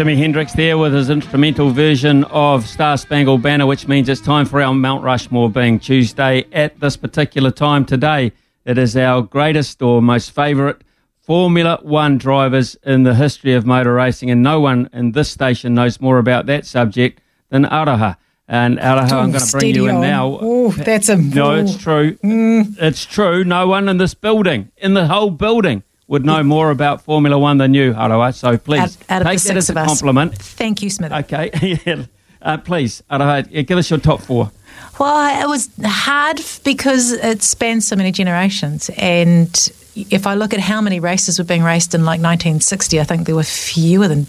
Jimi Hendrix there with his instrumental version of Star Spangled Banner, which means it's time for our Mount Rushmore being Tuesday at this particular time today. It is our greatest or most favourite Formula One drivers in the history of motor racing, and no one in this station knows more about that subject than Aroha. And Aroha, I'm going to bring you in now. Oh, that's a No, it's true. Mm. It's true. No one in this building, in the whole building, would know more about Formula One than you, Aroha. So please Out- out take that as a us. compliment. Thank you, Smith. Okay. yeah. Uh, please, yeah, give us your top four. Well, it was hard because it spans so many generations. And if I look at how many races were being raced in like 1960, I think there were fewer than.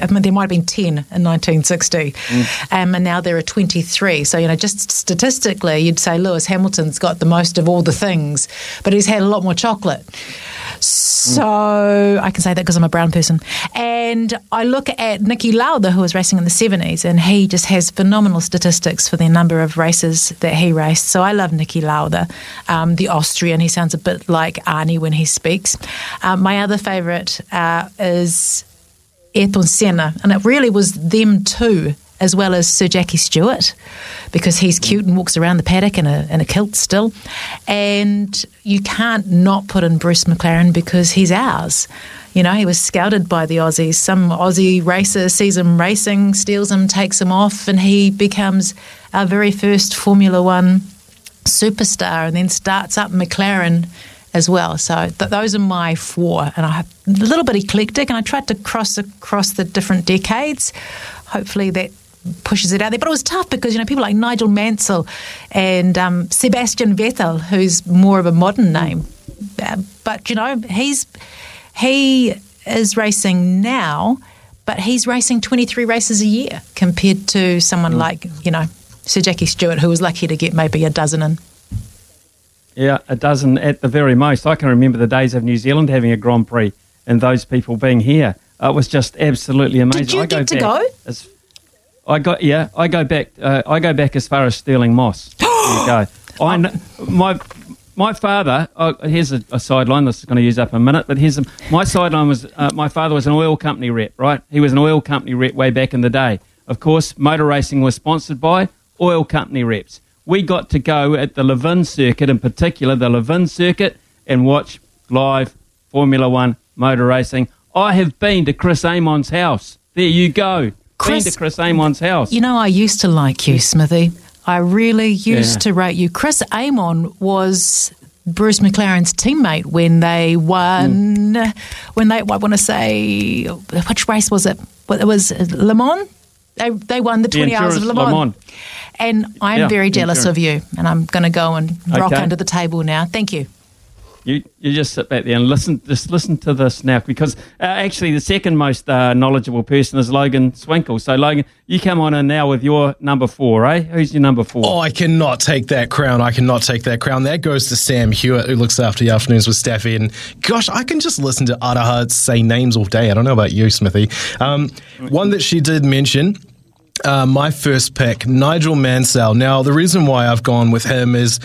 I mean, there might have been 10 in 1960, um, and now there are 23. So, you know, just statistically, you'd say Lewis Hamilton's got the most of all the things, but he's had a lot more chocolate. So I can say that because I'm a brown person. And I look at Niki Lauda, who was racing in the 70s, and he just has phenomenal statistics for the number of races that he raced. So I love Niki Lauda, um, the Austrian. He sounds a bit like Arnie when he speaks. Um, my other favourite uh, is Ayrton Senna, and it really was them two. As well as Sir Jackie Stewart, because he's cute and walks around the paddock in a, in a kilt still. And you can't not put in Bruce McLaren because he's ours. You know, he was scouted by the Aussies. Some Aussie racer sees him racing, steals him, takes him off, and he becomes our very first Formula One superstar and then starts up McLaren as well. So th- those are my four, and I have a little bit eclectic, and I tried to cross across the different decades. Hopefully that pushes it out there. But it was tough because you know people like Nigel Mansell and um, Sebastian Vettel, who's more of a modern name, Uh, but you know he's he is racing now. But he's racing 23 races a year compared to someone like, you know, Sir Jackie Stewart, who was lucky to get maybe a dozen in. Yeah, a dozen at the very most. I can remember the days of New Zealand having a Grand Prix and those people being here. It was just absolutely amazing. Did you I go get to back go? As, I got yeah. I go back. Uh, I go back as far as Stirling Moss. there you go. I kn- my my father. Uh, here's a, a sideline. This is going to use up a minute, but here's a, my sideline was uh, my father was an oil company rep. Right, he was an oil company rep way back in the day. Of course, motor racing was sponsored by oil company reps. We got to go at the Levin circuit, in particular the Levin circuit, and watch live Formula One motor racing. I have been to Chris Amon's house. There you go. Chris- been to Chris Amon's house. You know, I used to like you, Smithy. I really used Yeah. to rate you. Chris Amon was Bruce McLaren's teammate when they won. When they, I want to say, which race was it? It was Le Mans. They, they won the The 20 hours of Le Le Mans. Mans. And I'm Yeah, very the jealous of you. And I'm going to go and rock Okay. under the table now. Thank you. You, you just sit back there and listen. Just listen to this now, because uh, actually the second most uh, knowledgeable person is Logan Swinkle. So Logan, you come on in now with your number four, eh? Who's your number four? Oh, I cannot take that crown. I cannot take that crown. That goes to Sam Hewitt, who looks after the afternoons with Staffy. And gosh, I can just listen to Aroha say names all day. I don't know about you, Smithy. Um, one that she did mention. Uh, my first pick, Nigel Mansell. Now, the reason why I've gone with him is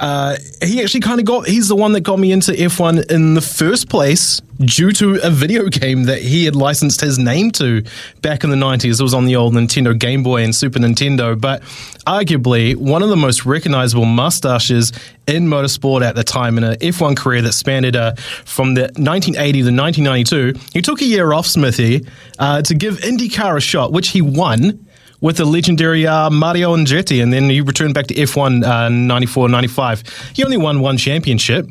uh, he actually kind of got, he's the one that got me into F1 in the first place due to a video game that he had licensed his name to back in the 90s. It was on the old Nintendo Game Boy and Super Nintendo, but arguably one of the most recognizable mustaches in motorsport at the time in a F1 career that spanned uh, from the 1980 to 1992. He took a year off, Smithy, uh, to give IndyCar a shot, which he won with the legendary uh, Mario Andretti, and then he returned back to F1 uh, 94 95. He only won one championship,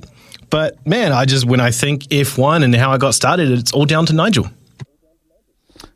but man, I just, when I think F1 and how I got started, it's all down to Nigel.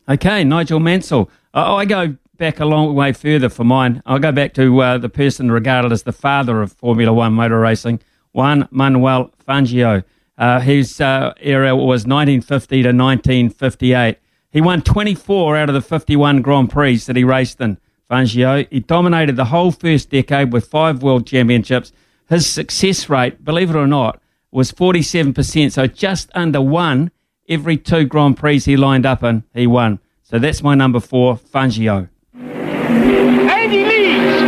Okay, Nigel Mansell. Uh, I go back a long way further for mine. I'll go back to uh, the person regarded as the father of Formula One motor racing, Juan Manuel Fangio. Uh, his uh, era was 1950 to 1958. He won 24 out of the 51 Grand Prix that he raced in. Fangio, he dominated the whole first decade with five world championships. His success rate, believe it or not, was 47%, so just under one every two Grand Prix he lined up in, he won. So that's my number four, Fangio. And he leads.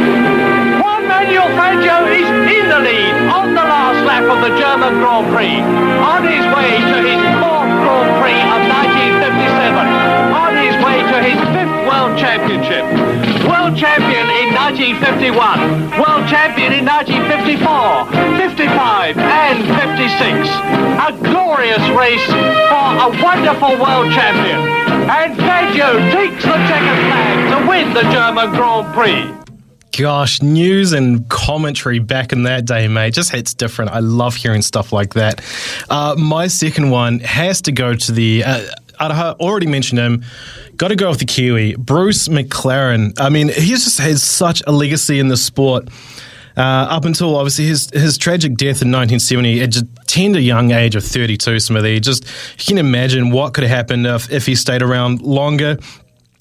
Juan Manuel Fangio is in the lead on the last lap of the German Grand Prix. On his way to his fourth Grand Prix of 1957. On his way to his fifth World Championship. World champion in 1951. World champion in 1954, 55 and 56. A glorious race for a wonderful world champion. And Fangio takes the checkered flag to win the German Grand Prix. Gosh, news and commentary back in that day, mate, just hits different. I love hearing stuff like that. Uh, my second one has to go to the. Uh, I already mentioned him. Got to go with the Kiwi, Bruce McLaren. I mean, he just has such a legacy in the sport. Uh, up until obviously his his tragic death in 1970 at just tender young age of 32, Smithy. Just you can imagine what could have happened if, if he stayed around longer.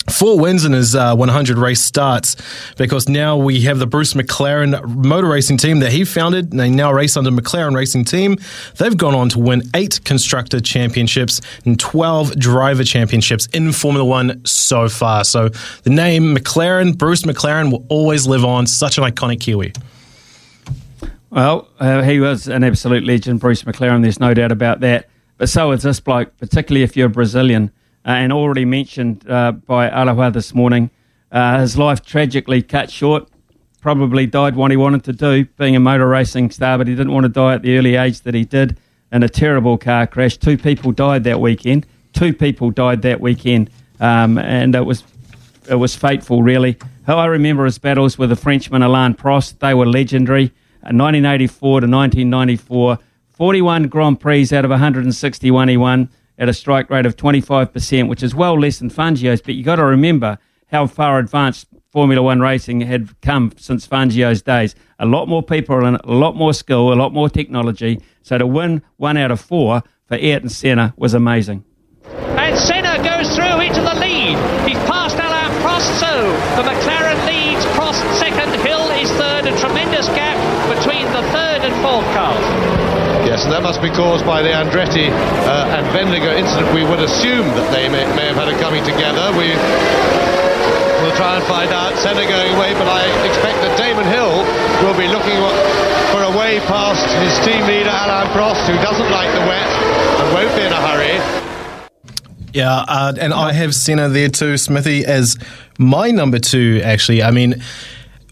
Four wins in his uh, 100 race starts because now we have the Bruce McLaren motor racing team that he founded. And they now race under McLaren Racing Team. They've gone on to win eight constructor championships and 12 driver championships in Formula One so far. So the name McLaren, Bruce McLaren, will always live on. Such an iconic Kiwi. Well, uh, he was an absolute legend, Bruce McLaren. There's no doubt about that. But so is this bloke, particularly if you're Brazilian. Uh, and already mentioned uh, by Aloha this morning, uh, his life tragically cut short. Probably died what he wanted to do, being a motor racing star, but he didn't want to die at the early age that he did in a terrible car crash. Two people died that weekend. Two people died that weekend, um, and it was it was fateful, really. How I remember his battles with the Frenchman Alain Prost. They were legendary. Uh, 1984 to 1994, 41 Grand Prix out of 161 he won at a strike rate of 25%, which is well less than Fangio's. But you've got to remember how far advanced Formula One racing had come since Fangio's days. A lot more people it, a lot more skill, a lot more technology. So to win one out of four for Ayrton Senna was amazing. And Senna goes through into the lead. He's passed Alain Prost, so the McLaren Yes, and that must be caused by the Andretti uh, and Wendlinger incident. We would assume that they may, may have had a coming together. We will try and find out. Senna going away, but I expect that Damon Hill will be looking for a way past his team leader Alain Prost, who doesn't like the wet and won't be in a hurry. Yeah, uh, and I have Senna there too, Smithy, as my number two, actually. I mean,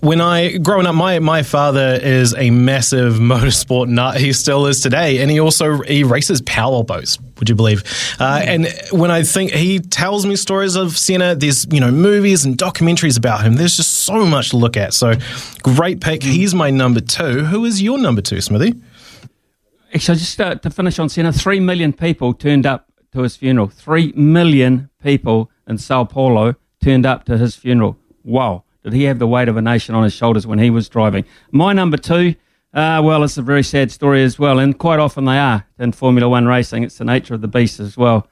when I growing up, my my father is a massive motorsport nut. He still is today, and he also he races power boats. Would you believe? Uh, and when I think he tells me stories of Senna, there's you know movies and documentaries about him. There's just so much to look at. So great pick. He's my number two. Who is your number two, Smithy? Actually, just uh, to finish on Senna, three million people turned up to his funeral. Three million people in Sao Paulo turned up to his funeral. Wow. Did he have the weight of a nation on his shoulders when he was driving? My number two, uh, well, it's a very sad story as well, and quite often they are in Formula One racing. It's the nature of the beast as well.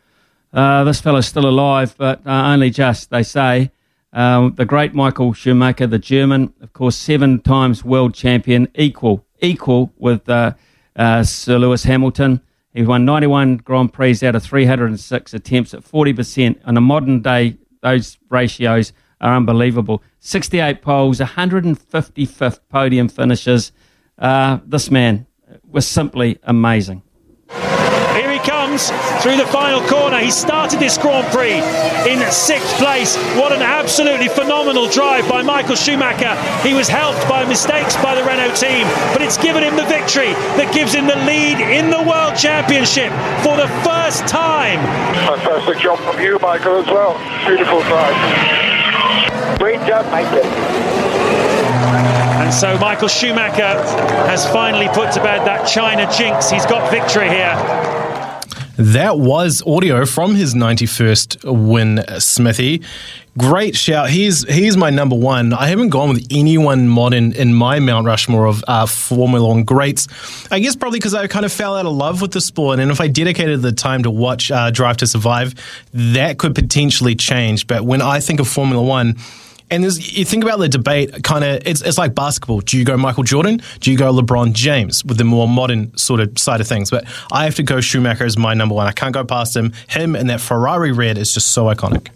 Uh, this fellow's still alive, but uh, only just, they say. Um, the great Michael Schumacher, the German, of course, seven times world champion, equal, equal with uh, uh, Sir Lewis Hamilton. He won 91 Grand Prix out of 306 attempts at 40%. In a modern day, those ratios are unbelievable. 68 poles, 155th podium finishes. Uh, this man was simply amazing. Here he comes through the final corner. He started this Grand Prix in sixth place. What an absolutely phenomenal drive by Michael Schumacher. He was helped by mistakes by the Renault team, but it's given him the victory that gives him the lead in the World Championship for the first time. Fantastic job from you, Michael, as well. Beautiful drive. Great job, Michael. And so Michael Schumacher has finally put to bed that China jinx. He's got victory here. That was audio from his 91st win, Smithy. Great shout. He's he's my number one. I haven't gone with anyone modern in my Mount Rushmore of uh, Formula One greats. I guess probably because I kind of fell out of love with the sport, and if I dedicated the time to watch uh, Drive to Survive, that could potentially change. But when I think of Formula One, and you think about the debate, kind of, it's, it's like basketball. Do you go Michael Jordan? Do you go LeBron James with the more modern sort of side of things? But I have to go Schumacher as my number one. I can't go past him. Him and that Ferrari red is just so iconic.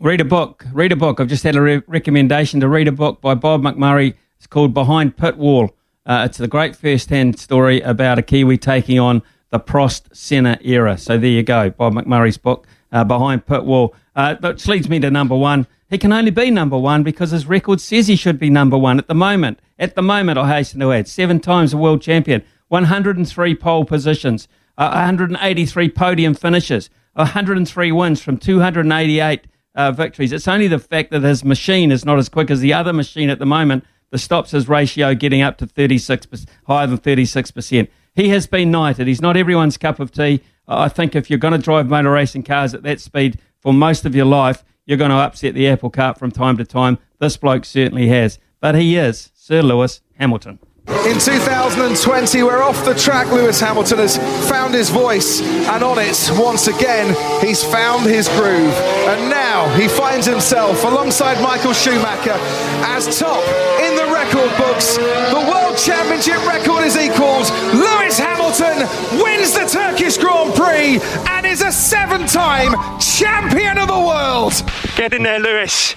Read a book. Read a book. I've just had a re- recommendation to read a book by Bob McMurray. It's called Behind Pit Wall. Uh, it's a great first-hand story about a Kiwi taking on the Prost Senna era. So there you go, Bob McMurray's book, uh, Behind Pit Wall. Uh, which leads me to number one. He can only be number one because his record says he should be number one at the moment. At the moment, I hasten to add, seven times a world champion, 103 pole positions, uh, 183 podium finishes, 103 wins from 288 uh, victories. It's only the fact that his machine is not as quick as the other machine at the moment that stops his ratio getting up to 36, higher than 36%. He has been knighted. He's not everyone's cup of tea. I think if you're going to drive motor racing cars at that speed for most of your life, you're going to upset the apple cart from time to time. This bloke certainly has. But he is Sir Lewis Hamilton. In 2020, we're off the track. Lewis Hamilton has found his voice, and on it, once again, he's found his groove. And now he finds himself alongside Michael Schumacher as top in the record books. The World Championship record is equalled. Lewis Hamilton wins the Turkish Grand Prix and is a seven time champion of the world. Get in there, Lewis.